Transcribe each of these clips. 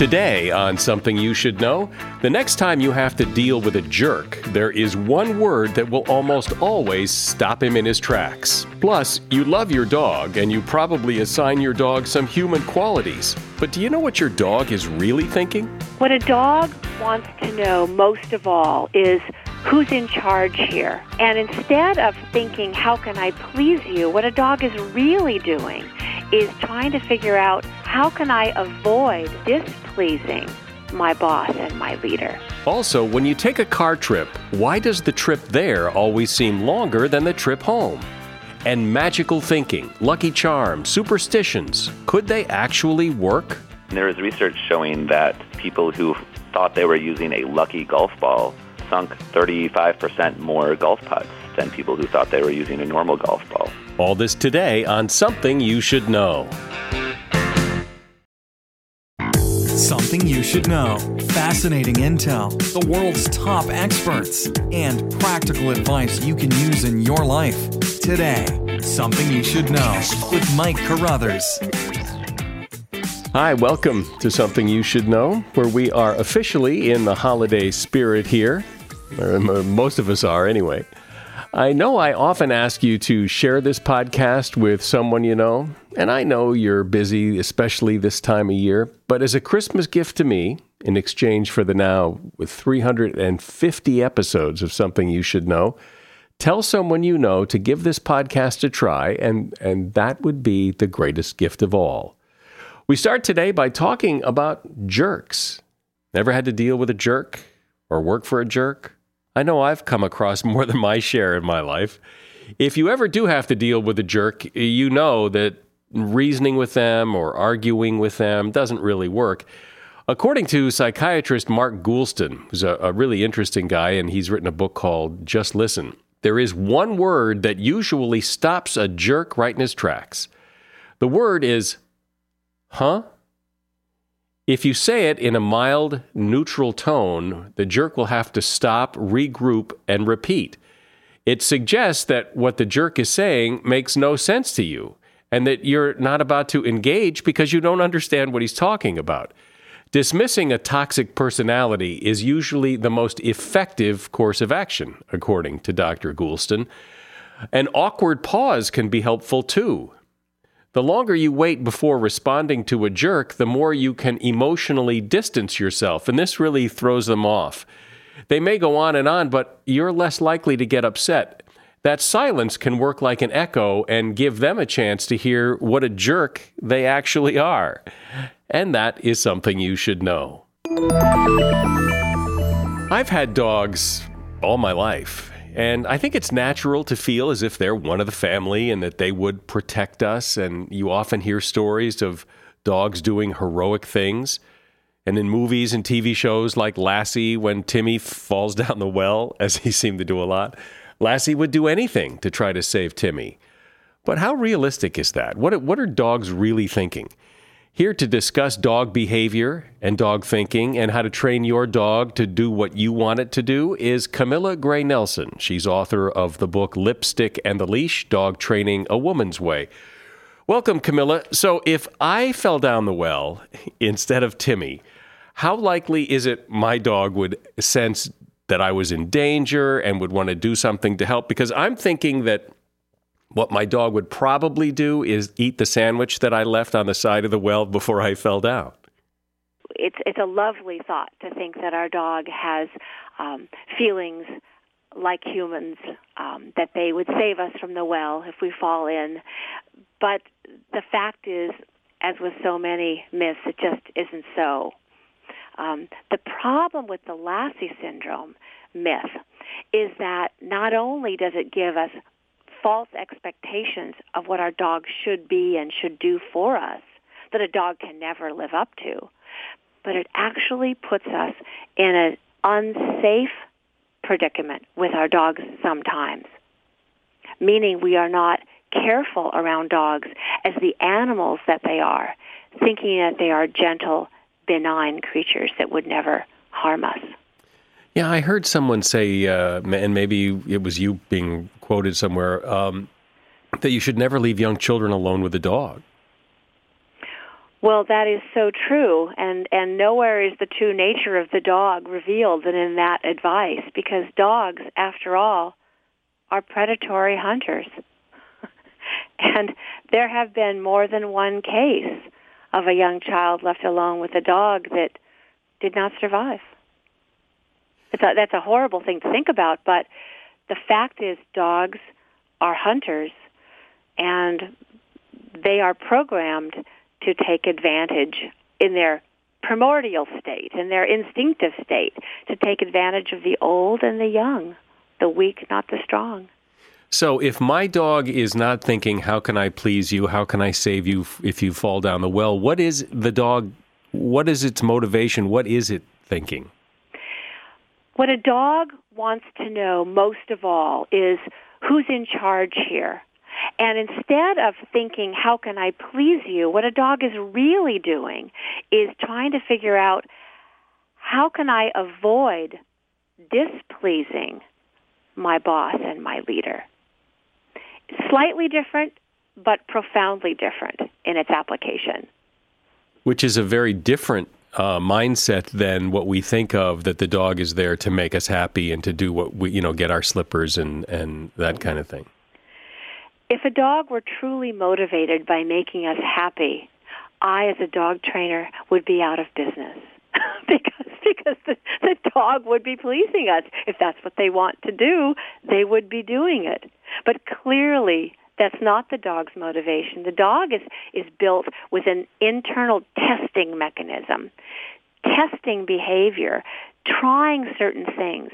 Today, on Something You Should Know, the next time you have to deal with a jerk, there is one word that will almost always stop him in his tracks. Plus, you love your dog and you probably assign your dog some human qualities. But do you know what your dog is really thinking? What a dog wants to know most of all is who's in charge here. And instead of thinking, how can I please you, what a dog is really doing is trying to figure out how can I avoid displeasing my boss and my leader. Also, when you take a car trip, why does the trip there always seem longer than the trip home? And magical thinking, lucky charms, superstitions, could they actually work? There is research showing that people who thought they were using a lucky golf ball sunk 35% more golf putts than people who thought they were using a normal golf ball. All this today on Something You Should Know. Something you should know. Fascinating intel, the world's top experts, and practical advice you can use in your life. Today, Something You Should Know with Mike Carruthers. Hi, welcome to Something You Should Know, where we are officially in the holiday spirit here. Most of us are, anyway. I know I often ask you to share this podcast with someone you know, and I know you're busy, especially this time of year, but as a Christmas gift to me, in exchange for the now with 350 episodes of Something You Should Know, tell someone you know to give this podcast a try, and, and that would be the greatest gift of all. We start today by talking about jerks. Never had to deal with a jerk or work for a jerk? I know I've come across more than my share in my life. If you ever do have to deal with a jerk, you know that reasoning with them or arguing with them doesn't really work. According to psychiatrist Mark Goulston, who's a, a, really interesting guy, and he's written a book called Just Listen, there is one word that usually stops a jerk right in his tracks. The word is, huh? If you say it in a mild, neutral tone, the jerk will have to stop, regroup, and repeat. It suggests that what the jerk is saying makes no sense to you and that you're not about to engage because you don't understand what he's talking about. Dismissing a toxic personality is usually the most effective course of action, according to Dr. Goulston. An awkward pause can be helpful too. The longer you wait before responding to a jerk, the more you can emotionally distance yourself, and this really throws them off. They may go on and on, but you're less likely to get upset. That silence can work like an echo and give them a chance to hear what a jerk they actually are. And that is something you should know. I've had dogs all my life. And I think it's natural to feel as if they're one of the family and that they would protect us. And you often hear stories of dogs doing heroic things. And in movies and TV shows like Lassie, when Timmy falls down the well, as he seemed to do a lot, Lassie would do anything to try to save Timmy. But how realistic is that? What, what are dogs really thinking? Here to discuss dog behavior and dog thinking and how to train your dog to do what you want it to do is Camilla Gray Nelson. She's author of the book Lipstick and the Leash Dog Training a Woman's Way. Welcome, Camilla. So, if I fell down the well instead of Timmy, how likely is it my dog would sense that I was in danger and would want to do something to help? Because I'm thinking that what my dog would probably do is eat the sandwich that I left on the side of the well before I fell down. It's it's a lovely thought to think that our dog has um, feelings like humans, um, that they would save us from the well if we fall in. But the fact is, as with so many myths, it just isn't so. Um, the problem with the Lassie syndrome myth is that not only does it give us false expectations of what our dog should be and should do for us that a dog can never live up to. But it actually puts us in an unsafe predicament with our dogs sometimes, meaning we are not careful around dogs as the animals that they are, thinking that they are gentle, benign creatures that would never harm us. Yeah, I heard someone say, uh, and maybe it was you being quoted somewhere, um, that you should never leave young children alone with a dog. Well, that is so true, and and nowhere is the true nature of the dog revealed than in that advice, because dogs, after all, are predatory hunters, and there have been more than one case of a young child left alone with a dog that did not survive. It's a, that's a horrible thing to think about, but the fact is, dogs are hunters, and they are programmed to take advantage in their primordial state, in their instinctive state, to take advantage of the old and the young, the weak, not the strong. So, if my dog is not thinking, How can I please you? How can I save you if you fall down the well? What is the dog? What is its motivation? What is it thinking? What a dog wants to know most of all is who's in charge here. And instead of thinking, how can I please you, what a dog is really doing is trying to figure out how can I avoid displeasing my boss and my leader. Slightly different, but profoundly different in its application. Which is a very different uh, mindset than what we think of that the dog is there to make us happy and to do what we, you know, get our slippers and, and that kind of thing. If a dog were truly motivated by making us happy, I, as a dog trainer, would be out of business. because because the, the dog would be pleasing us. If that's what they want to do, they would be doing it. But clearly, that's not the dog's motivation. The dog is, is built with an internal testing mechanism, testing behavior, trying certain things.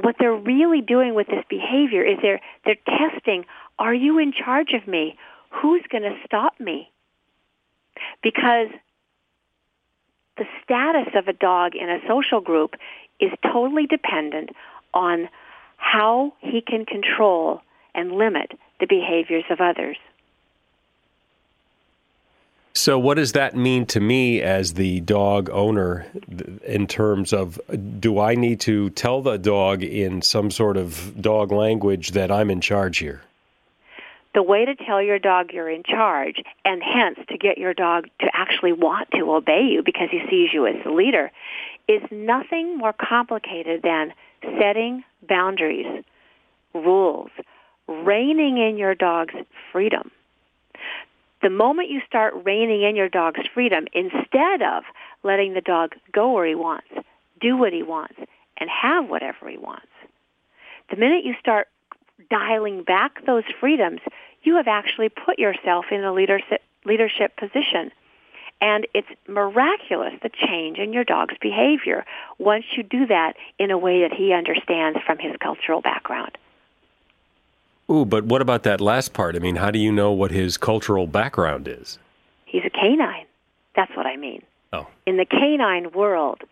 What they're really doing with this behavior is they're, they're testing, are you in charge of me? Who's going to stop me? Because the status of a dog in a social group is totally dependent on how he can control and limit the behaviors of others. So, what does that mean to me as the dog owner in terms of do I need to tell the dog in some sort of dog language that I'm in charge here? The way to tell your dog you're in charge, and hence to get your dog to actually want to obey you because he sees you as the leader, is nothing more complicated than setting boundaries, rules, reining in your dog's freedom. The moment you start reining in your dog's freedom, instead of letting the dog go where he wants, do what he wants, and have whatever he wants, the minute you start dialing back those freedoms, you have actually put yourself in a leadership, leadership position. And it's miraculous the change in your dog's behavior once you do that in a way that he understands from his cultural background. Ooh, but what about that last part? I mean, how do you know what his cultural background is? He's a canine. That's what I mean. Oh. In the canine world,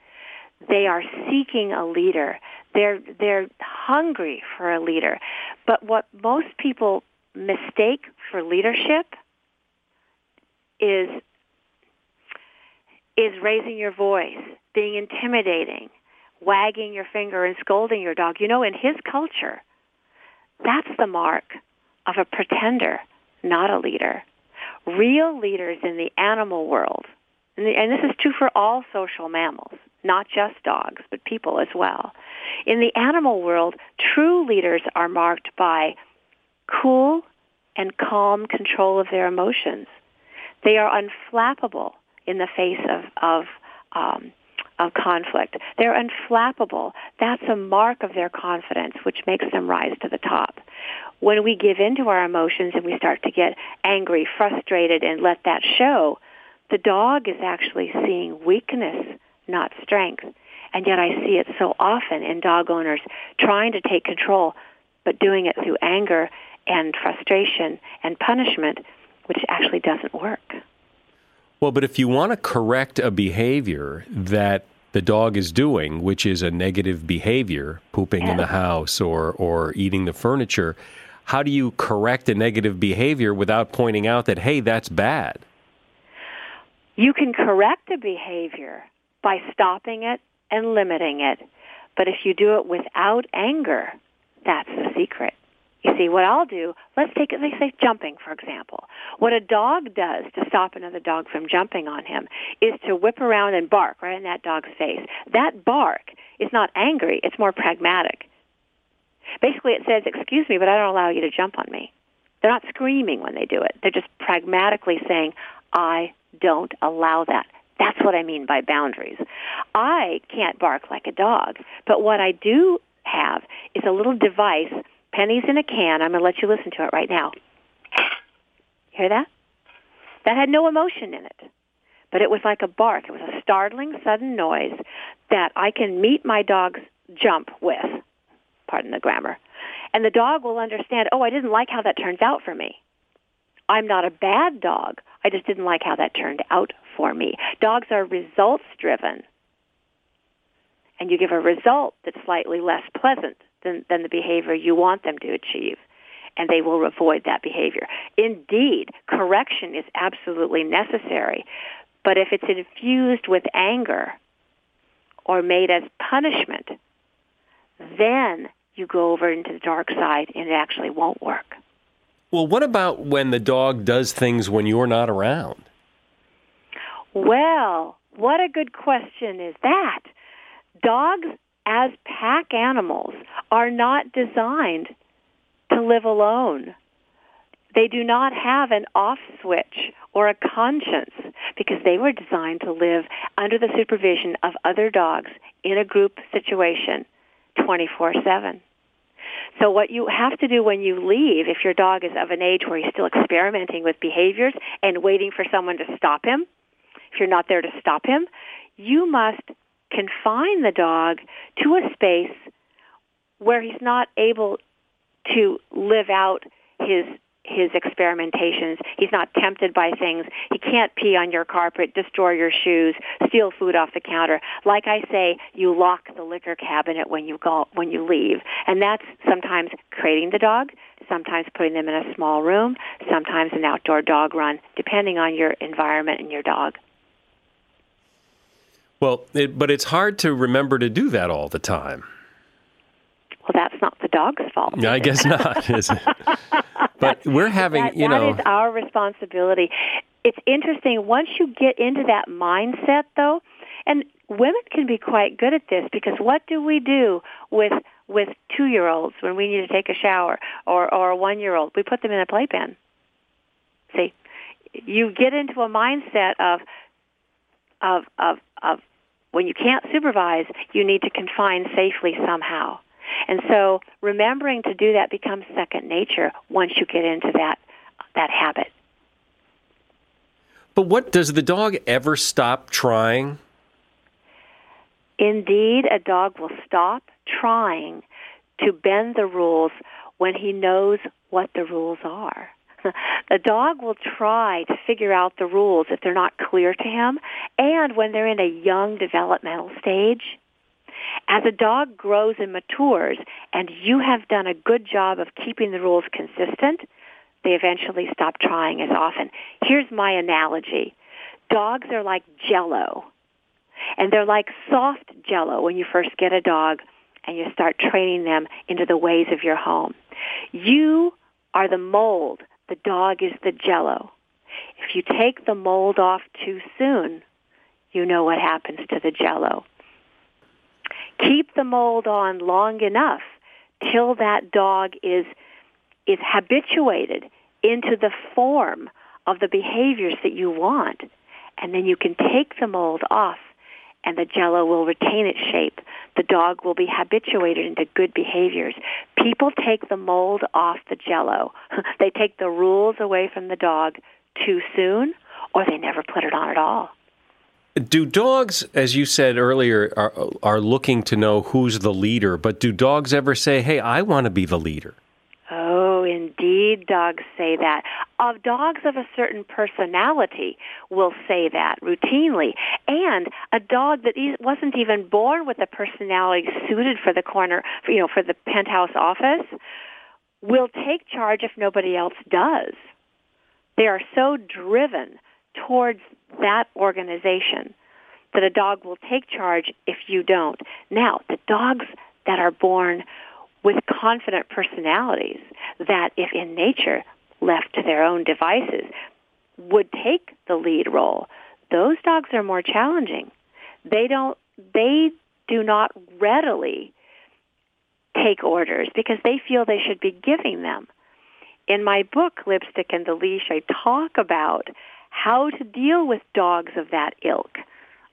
they are seeking a leader. They're they're hungry for a leader. But what most people mistake for leadership is is raising your voice, being intimidating, wagging your finger and scolding your dog. You know, in his culture, that's the mark of a pretender, not a leader. Real leaders in the animal world, and, this is true for all social mammals, not just dogs, but people as well. In the animal world, true leaders are marked by cool and calm control of their emotions. They are unflappable in the face of, of um, of conflict. They're unflappable. That's a mark of their confidence, which makes them rise to the top. When we give in to our emotions and we start to get angry, frustrated, and let that show, the dog is actually seeing weakness, not strength. And yet I see it so often in dog owners trying to take control, but doing it through anger and frustration and punishment, which actually doesn't work. Well, but if you want to correct a behavior that the dog is doing, which is a negative behavior, pooping in the house or, or eating the furniture, how do you correct a negative behavior without pointing out that, hey, that's bad? You can correct a behavior by stopping it and limiting it. But if you do it without anger, that's the secret. You see, what I'll do, let's take let's say jumping, for example. What a dog does to stop another dog from jumping on him is to whip around and bark right in that dog's face. That bark is not angry, it's more pragmatic. Basically, it says, excuse me, but I don't allow you to jump on me. They're not screaming when they do it. They're just pragmatically saying, I don't allow that. That's what I mean by boundaries. I can't bark like a dog, but what I do have is a little device, pennies in a can. I'm going to let you listen to it right now. Hear that? That had no emotion in it, but it was like a bark. It was a startling, sudden noise that I can meet my dog's jump with. Pardon the grammar. And the dog will understand, oh, I didn't like how that turns out for me. I'm not a bad dog. I just didn't like how that turned out for me. Dogs are results driven. And you give a result that's slightly less pleasant than, than the behavior you want them to achieve. And they will avoid that behavior. Indeed, correction is absolutely necessary. But if it's infused with anger or made as punishment, then you go over into the dark side and it actually won't work. Well, what about when the dog does things when you're not around? Well, what a good question is that. Dogs, as pack animals, are not designed to live alone. They do not have an off switch or a conscience because they were designed to live under the supervision of other dogs in a group situation 24 7. So what you have to do when you leave, if your dog is of an age where he's still experimenting with behaviors and waiting for someone to stop him, if you're not there to stop him, you must confine the dog to a space where he's not able to live out his his experimentations. He's not tempted by things. He can't pee on your carpet, destroy your shoes, steal food off the counter. Like I say, you lock the liquor cabinet when you go when you leave. And that's sometimes crating the dog, sometimes putting them in a small room, sometimes an outdoor dog run, depending on your environment and your dog. Well, it, but it's hard to remember to do that all the time. Well, that's not the dog's fault. I guess not, is it? but we're having, that, you know. That is our responsibility. It's interesting. Once you get into that mindset, though, and women can be quite good at this because what do we do with with two year olds when we need to take a shower or or a one year old? We put them in a playpen. See, you get into a mindset of of of of when you can't supervise, you need to confine safely somehow. And so remembering to do that becomes second nature once you get into that that habit. But what does the dog ever stop trying? Indeed, a dog will stop trying to bend the rules when he knows what the rules are. the dog will try to figure out the rules if they're not clear to him and when they're in a young developmental stage as a dog grows and matures and you have done a good job of keeping the rules consistent, they eventually stop trying as often. Here's my analogy. Dogs are like jello. And they're like soft jello when you first get a dog and you start training them into the ways of your home. You are the mold. The dog is the jello. If you take the mold off too soon, you know what happens to the jello keep the mold on long enough till that dog is is habituated into the form of the behaviors that you want and then you can take the mold off and the jello will retain its shape. The dog will be habituated into good behaviors. People take the mold off the jello. They take the rules away from the dog too soon or they never put it on at all. Do dogs, as you said earlier, are, are looking to know who's the leader, but do dogs ever say, hey, I want to be the leader? Indeed, dogs say that. Of dogs of a certain personality will say that routinely. And a dog that wasn't even born with a personality suited for the corner, you know, for the penthouse office, will take charge if nobody else does. They are so driven towards that organization that a dog will take charge if you don't. Now, the dogs that are born with confident personalities that if in nature left to their own devices would take the lead role. Those dogs are more challenging. They don't they do not readily take orders because they feel they should be giving them. In my book, Lipstick and the Leash, I talk about how to deal with dogs of that ilk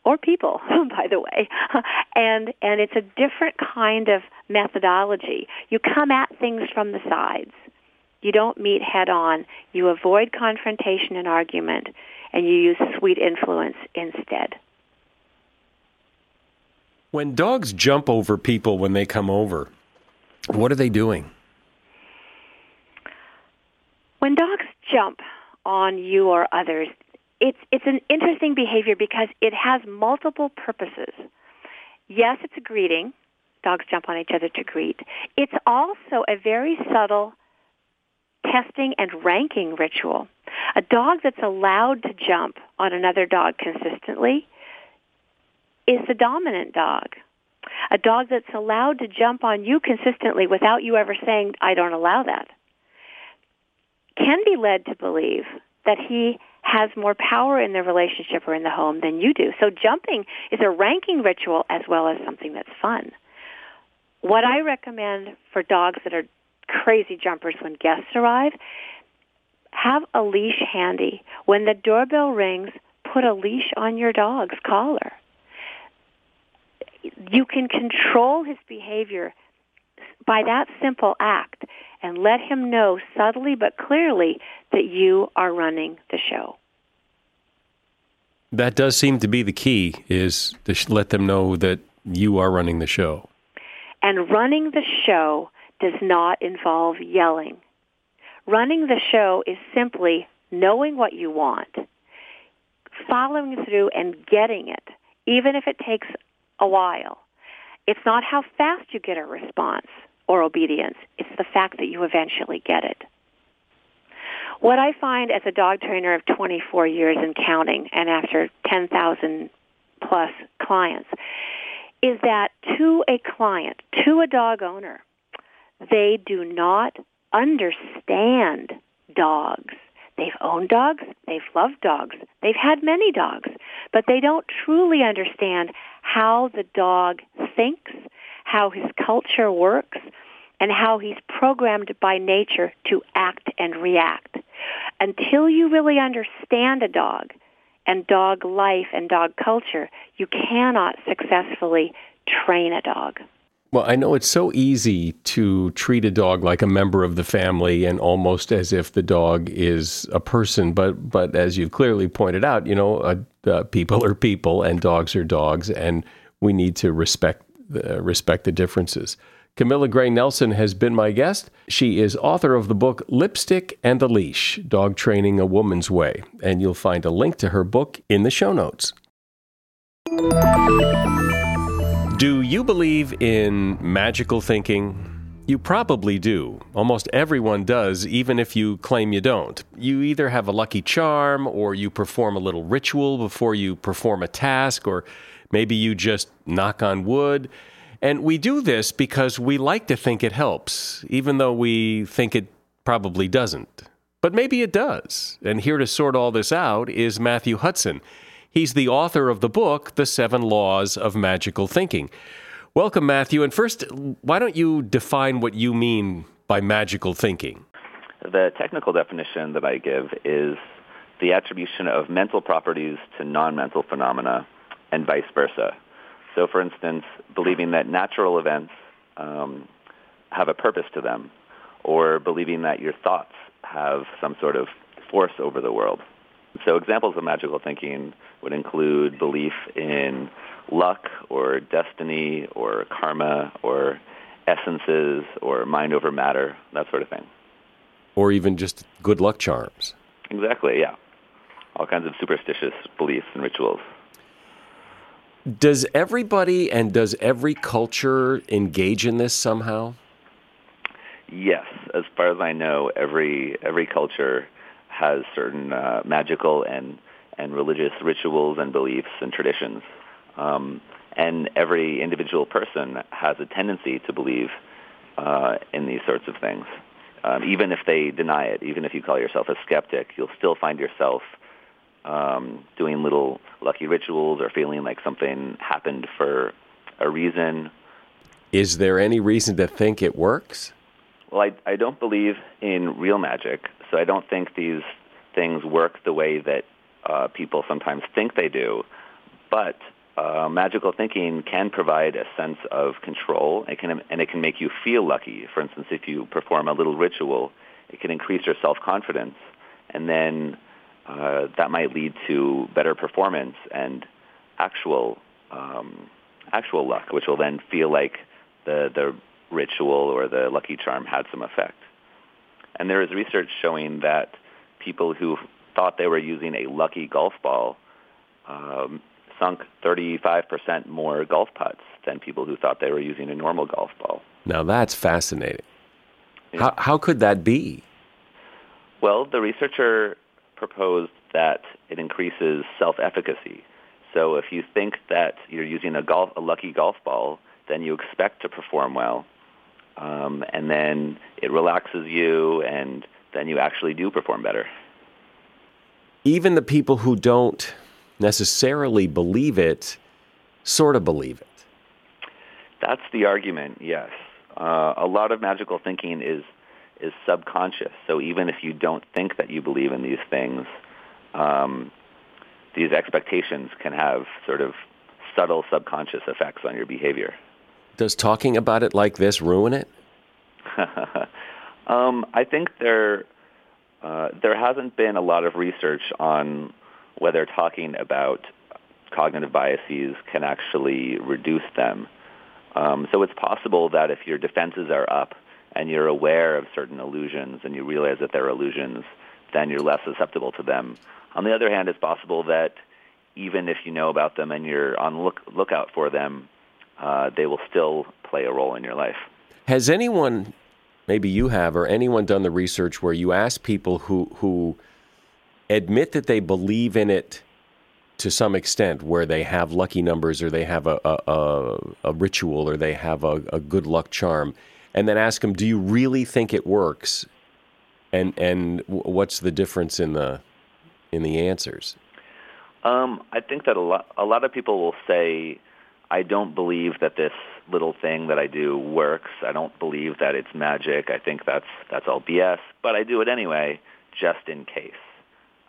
or people, by the way. and and it's a different kind of methodology. You come at things from the sides. You don't meet head on. You avoid confrontation and argument, and you use sweet influence instead. When dogs jump over people when they come over, what are they doing? When dogs jump on you or others, it's it's an interesting behavior because it has multiple purposes. Yes, it's a greeting. Dogs jump on each other to greet. It's also a very subtle testing and ranking ritual. A dog that's allowed to jump on another dog consistently is the dominant dog. A dog that's allowed to jump on you consistently without you ever saying, I don't allow that, can be led to believe that he has more power in the relationship or in the home than you do. So jumping is a ranking ritual as well as something that's fun. What I recommend for dogs that are crazy jumpers when guests arrive, have a leash handy. When the doorbell rings, put a leash on your dog's collar. You can control his behavior by that simple act and let him know subtly but clearly that you are running the show. That does seem to be the key is to let them know that you are running the show. And running the show does not involve yelling. Running the show is simply knowing what you want, following through and getting it, even if it takes a while. It's not how fast you get a response or obedience. It's the fact that you eventually get it. What I find as a dog trainer of 24 years and counting, and after 10,000 plus clients, is that to a client, to a dog owner, they do not understand dogs. They've owned dogs, they've loved dogs, they've had many dogs, but they don't truly understand how the dog thinks, how his culture works, and how he's programmed by nature to act and react. Until you really understand a dog and dog life and dog culture, you cannot successfully train a dog. Well, I know it's so easy to treat a dog like a member of the family and almost as if the dog is a person. But but as you've clearly pointed out, you know, uh, uh, people are people and dogs are dogs, and we need to respect uh, respect the differences. Camilla Gray Nelson has been my guest. She is author of the book Lipstick and the Leash Dog Training a Woman's Way. And you'll find a link to her book in the show notes. Do you believe in magical thinking? You probably do. Almost everyone does, even if you claim you don't. You either have a lucky charm, or you perform a little ritual before you perform a task, or maybe you just knock on wood. And we do this because we like to think it helps, even though we think it probably doesn't. But maybe it does. And here to sort all this out is Matthew Hutson. He's the author of the book, The Seven Laws of Magical Thinking. Welcome, Matthew. And first, why don't you define what you mean by magical thinking? The technical definition that I give is the attribution of mental properties to non-mental phenomena and vice versa. So, for instance, believing that natural events um, have a purpose to them, or believing that your thoughts have some sort of force over the world. So examples of magical thinking would include belief in luck or destiny or karma or essences or mind over matter, that sort of thing. Or even just good luck charms. Exactly, yeah. All kinds of superstitious beliefs and rituals. Does everybody and does every culture engage in this somehow? Yes, as far as I know, every every culture has certain uh, magical and and religious rituals and beliefs and traditions. Um, and every individual person has a tendency to believe uh, in these sorts of things. Um, even if they deny it, even if you call yourself a skeptic, you'll still find yourself um, doing little lucky rituals or feeling like something happened for a reason. Is there any reason to think it works? Well, I, I don't believe in real magic, so I don't think these things work the way that uh, people sometimes think they do. But uh, magical thinking can provide a sense of control it can, and it can make you feel lucky. For instance, if you perform a little ritual, it can increase your self-confidence, and then uh, that might lead to better performance and actual um, actual luck, which will then feel like the the ritual or the lucky charm had some effect. And there is research showing that people who thought they were using a lucky golf ball um, sunk 35% more golf putts than people who thought they were using a normal golf ball. Now that's fascinating. Yeah. How, how could that be? Well, the researcher proposed that it increases self-efficacy. So if you think that you're using a golf, a lucky golf ball, then you expect to perform well, um, and then it relaxes you, and then you actually do perform better. Even the people who don't necessarily believe it sort of believe it. That's the argument, yes. Uh, a lot of magical thinking is is subconscious. So even if you don't think that you believe in these things, um, these expectations can have sort of subtle subconscious effects on your behavior. Does talking about it like this ruin it? um, I think there uh, there hasn't been a lot of research on whether talking about cognitive biases can actually reduce them. Um, so it's possible that if your defenses are up and you're aware of certain illusions and you realize that they're illusions, then you're less susceptible to them. On the other hand, it's possible that even if you know about them and you're on look, lookout for them, uh, they will still play a role in your life. Has anyone, maybe you have, or anyone done the research where you ask people who who admit that they believe in it to some extent, where they have lucky numbers or they have a a, a, a ritual or they have a, a good luck charm, and then ask them, "Do you really think it works?" And and what's the difference in the in the answers? Um, I think that a lot a lot of people will say I don't believe that this little thing that I do works. I don't believe that it's magic. I think that's that's all BS, but I do it anyway just in case.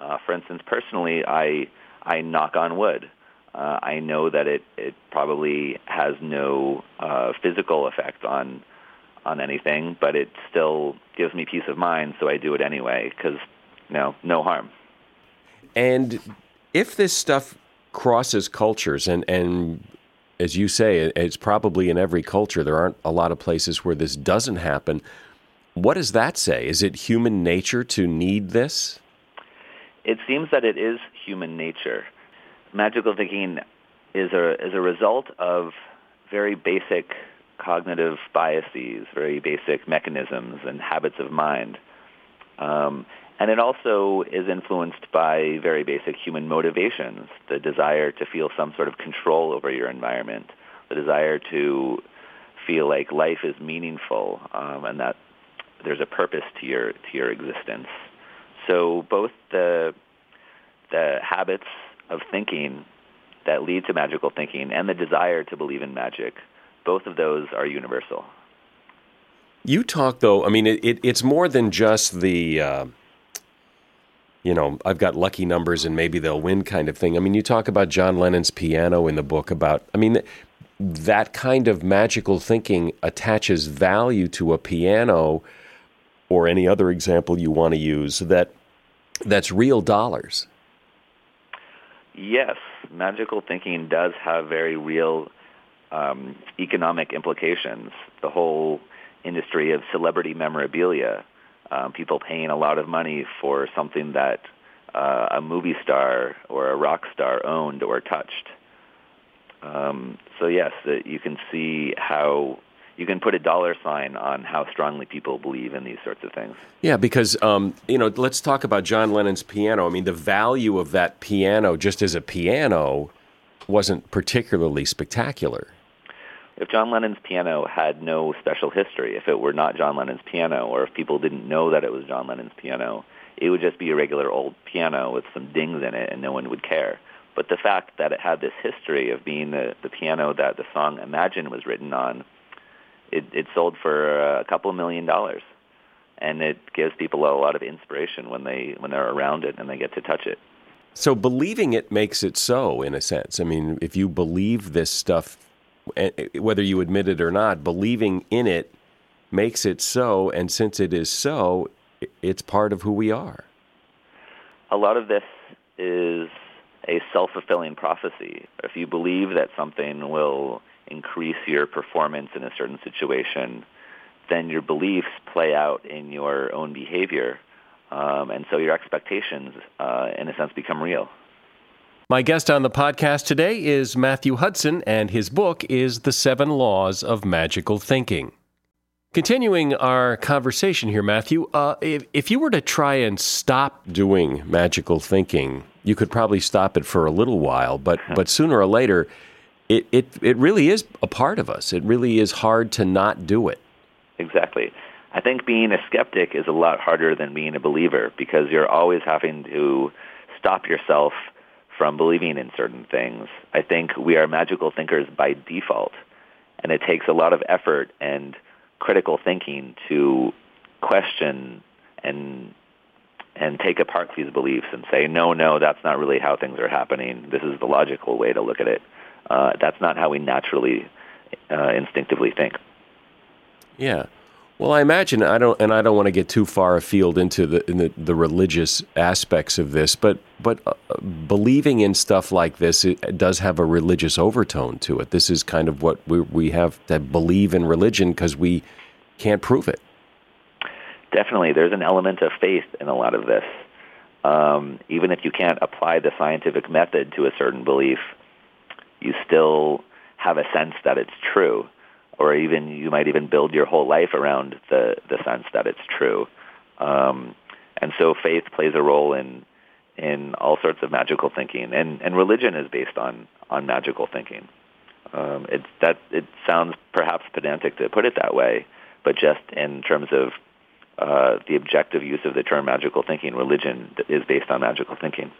Uh, for instance, personally, I I knock on wood. Uh, I know that it it probably has no uh, physical effect on on anything, but it still gives me peace of mind, so I do it anyway because you know, no harm. And if this stuff crosses cultures and and as you say, it's probably in every culture. There aren't a lot of places where this doesn't happen. What does that say? Is it human nature to need this? It seems that it is human nature. Magical thinking is a is a result of very basic cognitive biases, very basic mechanisms and habits of mind. Um, and it also is influenced by very basic human motivations, the desire to feel some sort of control over your environment, the desire to feel like life is meaningful um, and that there's a purpose to your to your existence. So both the the habits of thinking that lead to magical thinking and the desire to believe in magic, both of those are universal. You talk though. I mean, it, it, it's more than just the. Uh you know, I've got lucky numbers and maybe they'll win kind of thing. I mean, you talk about John Lennon's piano in the book about, I mean, that kind of magical thinking attaches value to a piano or any other example you want to use that that's real dollars. Yes, magical thinking does have very real um, economic implications. The whole industry of celebrity memorabilia um, people paying a lot of money for something that uh, a movie star or a rock star owned or touched. Um, so yes, you can see how you can put a dollar sign on how strongly people believe in these sorts of things. Yeah, because um, you know, let's talk about John Lennon's piano. I mean, the value of that piano, just as a piano, wasn't particularly spectacular. If John Lennon's piano had no special history, if it were not John Lennon's piano, or if people didn't know that it was John Lennon's piano, it would just be a regular old piano with some dings in it and no one would care. But the fact that it had this history of being the, the piano that the song Imagine was written on, it, it sold for a couple of million dollars. And it gives people a lot of inspiration when they when they're around it and they get to touch it. So believing it makes it so, in a sense. I mean, if you believe this stuff, whether you admit it or not, believing in it makes it so. And since it is so, it's part of who we are. A lot of this is a self-fulfilling prophecy. If you believe that something will increase your performance in a certain situation, then your beliefs play out in your own behavior. Um, and so your expectations, uh, in a sense, become real. My guest on the podcast today is Matthew Hutson, and his book is The Seven Laws of Magical Thinking. Continuing our conversation here, Matthew, uh, if, if you were to try and stop doing magical thinking, you could probably stop it for a little while, but, but sooner or later, it, it, it really is a part of us. It really is hard to not do it. Exactly. I think being a skeptic is a lot harder than being a believer because you're always having to stop yourself from believing in certain things. I think we are magical thinkers by default, and it takes a lot of effort and critical thinking to question and and take apart these beliefs and say, no, no, that's not really how things are happening. This is the logical way to look at it. Uh, that's not how we naturally, uh, instinctively think. Yeah. Well, I imagine I don't, and I don't want to get too far afield into the in the, the religious aspects of this, but but uh, believing in stuff like this does have a religious overtone to it. This is kind of what we we have to believe in religion because we can't prove it. Definitely, there's an element of faith in a lot of this. Um, even if you can't apply the scientific method to a certain belief, you still have a sense that it's true or even you might even build your whole life around the the sense that it's true. Um, and so faith plays a role in in all sorts of magical thinking, and and religion is based on on magical thinking. Um, it that it sounds perhaps pedantic to put it that way, but just in terms of uh, the objective use of the term magical thinking, religion is based on magical thinking.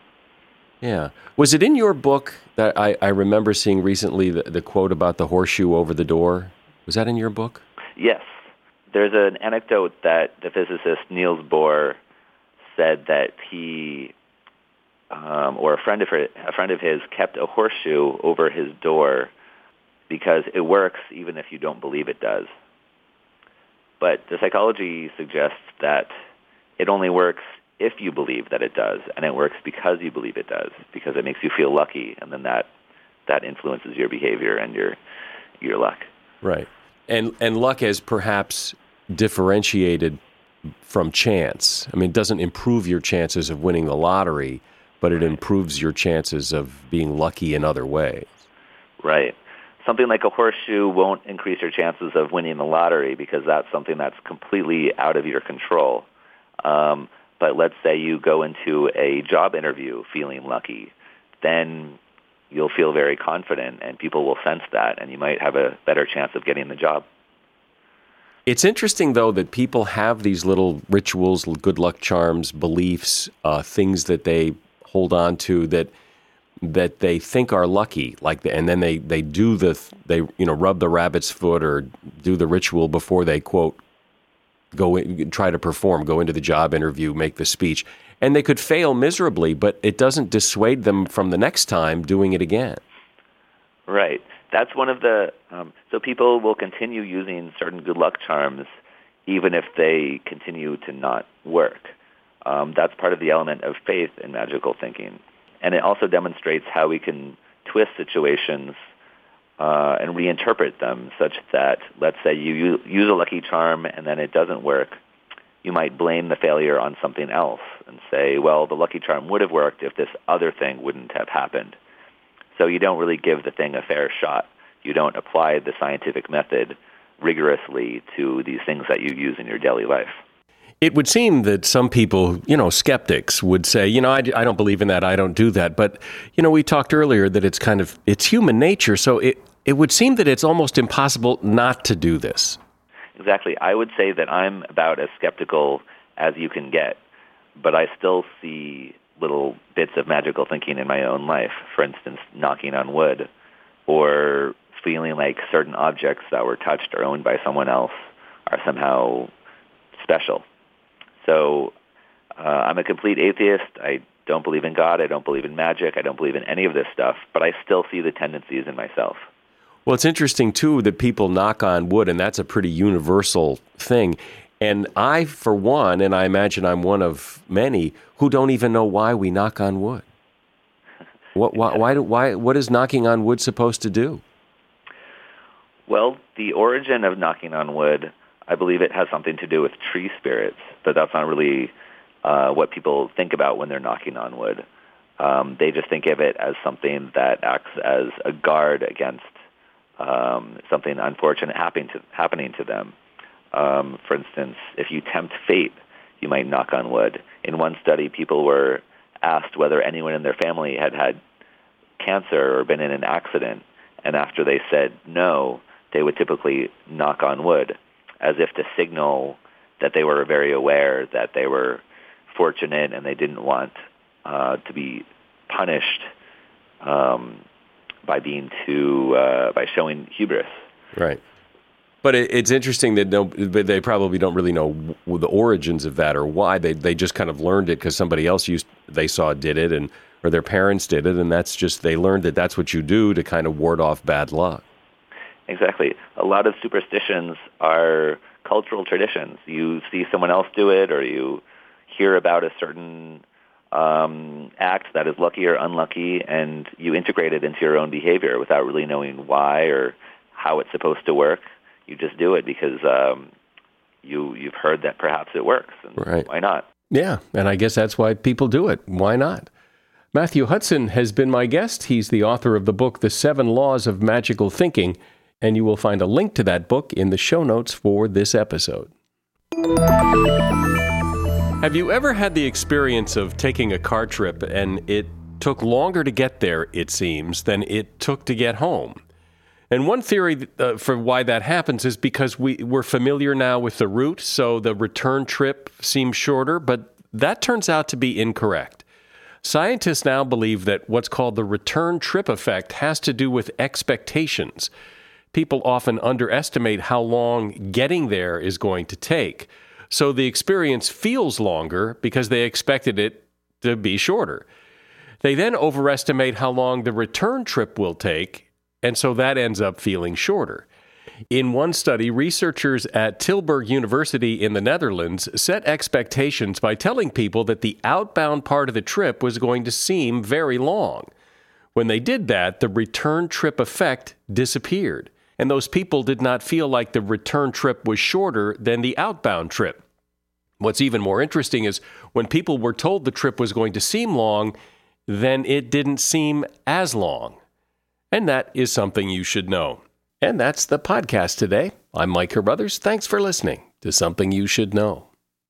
Yeah. Was it in your book that I, I remember seeing recently the, the quote about the horseshoe over the door? Was that in your book? Yes. There's an anecdote that the physicist Niels Bohr said that he um, or a friend of a friend of his kept a horseshoe over his door because it works even if you don't believe it does. But the psychology suggests that it only works if you believe that it does, and it works because you believe it does, because it makes you feel lucky, and then that that influences your behavior and your your luck. Right. And and luck has perhaps differentiated from chance. I mean, it doesn't improve your chances of winning the lottery, but it improves your chances of being lucky in other ways. Right. Something like a horseshoe won't increase your chances of winning the lottery because that's something that's completely out of your control. Um, but let's say you go into a job interview feeling lucky, then you'll feel very confident and people will sense that and you might have a better chance of getting the job. It's interesting, though, that people have these little rituals, good luck charms, beliefs, uh, things that they hold on to that that they think are lucky, like, the, and then they they do the they you know rub the rabbit's foot or do the ritual before they quote go in, try to perform, go into the job interview, make the speech, and they could fail miserably, but it doesn't dissuade them from the next time doing it again. Right. That's one of the um, so people will continue using certain good luck charms even if they continue to not work. Um, that's part of the element of faith in magical thinking, and it also demonstrates how we can twist situations uh, and reinterpret them such that, let's say you use a lucky charm and then it doesn't work, you might blame the failure on something else and say, well, the lucky charm would have worked if this other thing wouldn't have happened. So you don't really give the thing a fair shot. You don't apply the scientific method rigorously to these things that you use in your daily life. It would seem that some people, you know, skeptics would say, you know, I, I don't believe in that. I don't do that. But, you know, we talked earlier that it's kind of, it's human nature. So it, it would seem that it's almost impossible not to do this. Exactly. I would say that I'm about as skeptical as you can get, but I still see little bits of magical thinking in my own life. For instance, knocking on wood or feeling like certain objects that were touched or owned by someone else are somehow special. So uh, I'm a complete atheist. I don't believe in God. I don't believe in magic. I don't believe in any of this stuff, but I still see the tendencies in myself. Well, it's interesting too that people knock on wood, and that's a pretty universal thing. And I, for one, and I imagine I'm one of many who don't even know why we knock on wood. What, why, why, why, what is knocking on wood supposed to do? Well, the origin of knocking on wood, I believe it has something to do with tree spirits, but that's not really uh, what people think about when they're knocking on wood. Um, they just think of it as something that acts as a guard against um, something unfortunate happening to, happening to them. Um, for instance, if you tempt fate, you might knock on wood. In one study, people were asked whether anyone in their family had had cancer or been in an accident, and after they said no, they would typically knock on wood, as if to signal that they were very aware that they were fortunate and they didn't want uh, to be punished um, by being too uh, by showing hubris. Right. But it, it's interesting that no, they probably don't really know w- the origins of that or why they they just kind of learned it because somebody else used they saw did it and or their parents did it and that's just they learned that that's what you do to kind of ward off bad luck. Exactly. A lot of superstitions are cultural traditions. You see someone else do it or you hear about a certain um, act that is lucky or unlucky, and you integrate it into your own behavior without really knowing why or how it's supposed to work. You just do it because um, you you've heard that perhaps it works. right? Why not? Yeah, and I guess that's why people do it. Why not? Matthew Hutson has been my guest. He's the author of the book The Seven Laws of Magical Thinking, and you will find a link to that book in the show notes for this episode. Have you ever had the experience of taking a car trip and it took longer to get there, it seems, than it took to get home? And one theory uh, for why that happens is because we, we're familiar now with the route, so the return trip seems shorter, but that turns out to be incorrect. Scientists now believe that what's called the return trip effect has to do with expectations. People often underestimate how long getting there is going to take. So the experience feels longer because they expected it to be shorter. They then overestimate how long the return trip will take, and so that ends up feeling shorter. In one study, researchers at Tilburg University in the Netherlands set expectations by telling people that the outbound part of the trip was going to seem very long. When they did that, the return trip effect disappeared, and those people did not feel like the return trip was shorter than the outbound trip. What's even more interesting is when people were told the trip was going to seem long, then it didn't seem as long. And that is something you should know. And that's the podcast today. I'm Mike Carruthers. Thanks for listening to Something You Should Know.